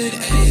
did.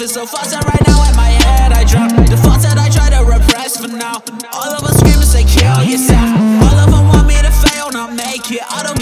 feel so fucked up right now. In my head, I drop the thoughts that I try to repress for now. All of us and say kill yourself. All of them want me to fail, not make it. I don't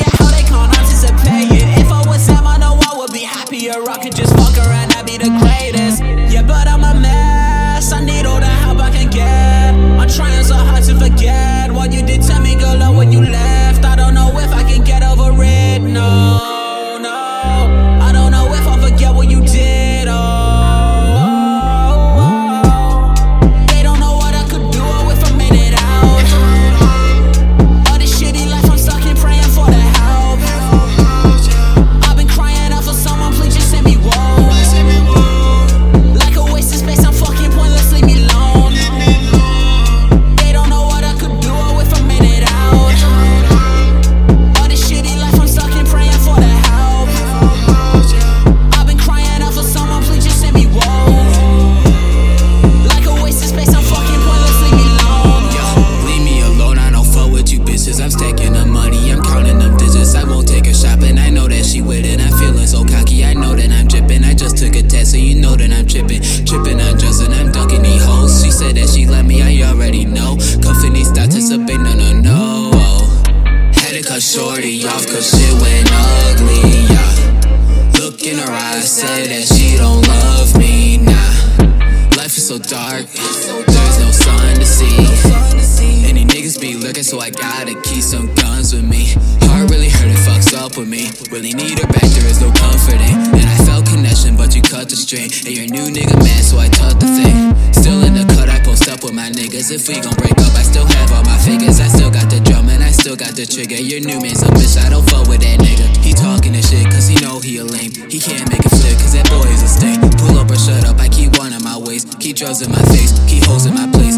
I'm stacking Really need her back, there is no comforting. And I felt connection, but you cut the string. And your new nigga man, so I taught the thing. Still in the cut, I post up with my niggas. If we gon' break up, I still have all my figures. I still got the drum and I still got the trigger. Your new man's a bitch, I don't fuck with that nigga. He talking this shit, cause he know he a lame. He can't make a flip, cause that boy is a stain. Pull up or shut up, I keep one in my waist. Keep drugs in my face, keep holes in my place.